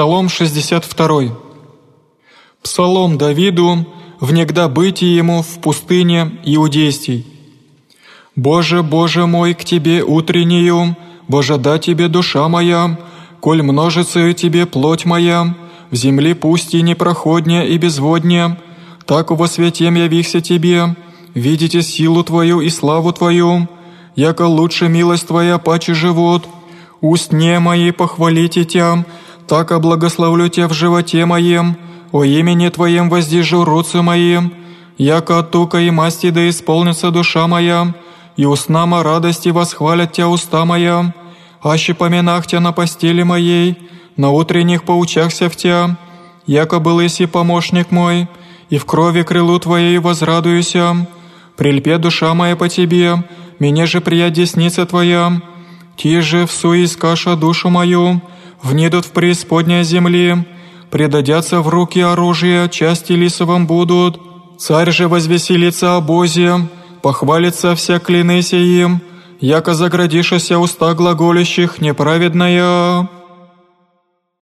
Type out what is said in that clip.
Псалом 62. Псалом Давиду, внегда бытие ему в пустыне иудейстей. «Боже, Боже мой, к Тебе утреннюю, Боже, да Тебе душа моя, коль множится Тебе плоть моя, в земле пусть и непроходня и безводня, так во святем явихся Тебе, видите силу Твою и славу Твою, яко лучше милость Твоя паче живот, уст не мои похвалите Тя, так облагословлю Тебя в животе моем, о имени Твоем воздержу руцы моим, яко от тука и масти да исполнится душа моя, и устнама радости восхвалят Тя уста моя, аще поминах Тя на постели моей, на утренних поучахся в Тя, яко был иси помощник мой, и в крови крылу Твоей возрадуюся, прильпе душа моя по Тебе, меня же прият десница Твоя, Ти же в суискаша душу мою, внидут в преисподней земли, предадятся в руки оружия, части лисовым будут. Царь же возвеселится о Бозе, похвалится вся клянися им, яко заградишься уста глаголящих неправедная».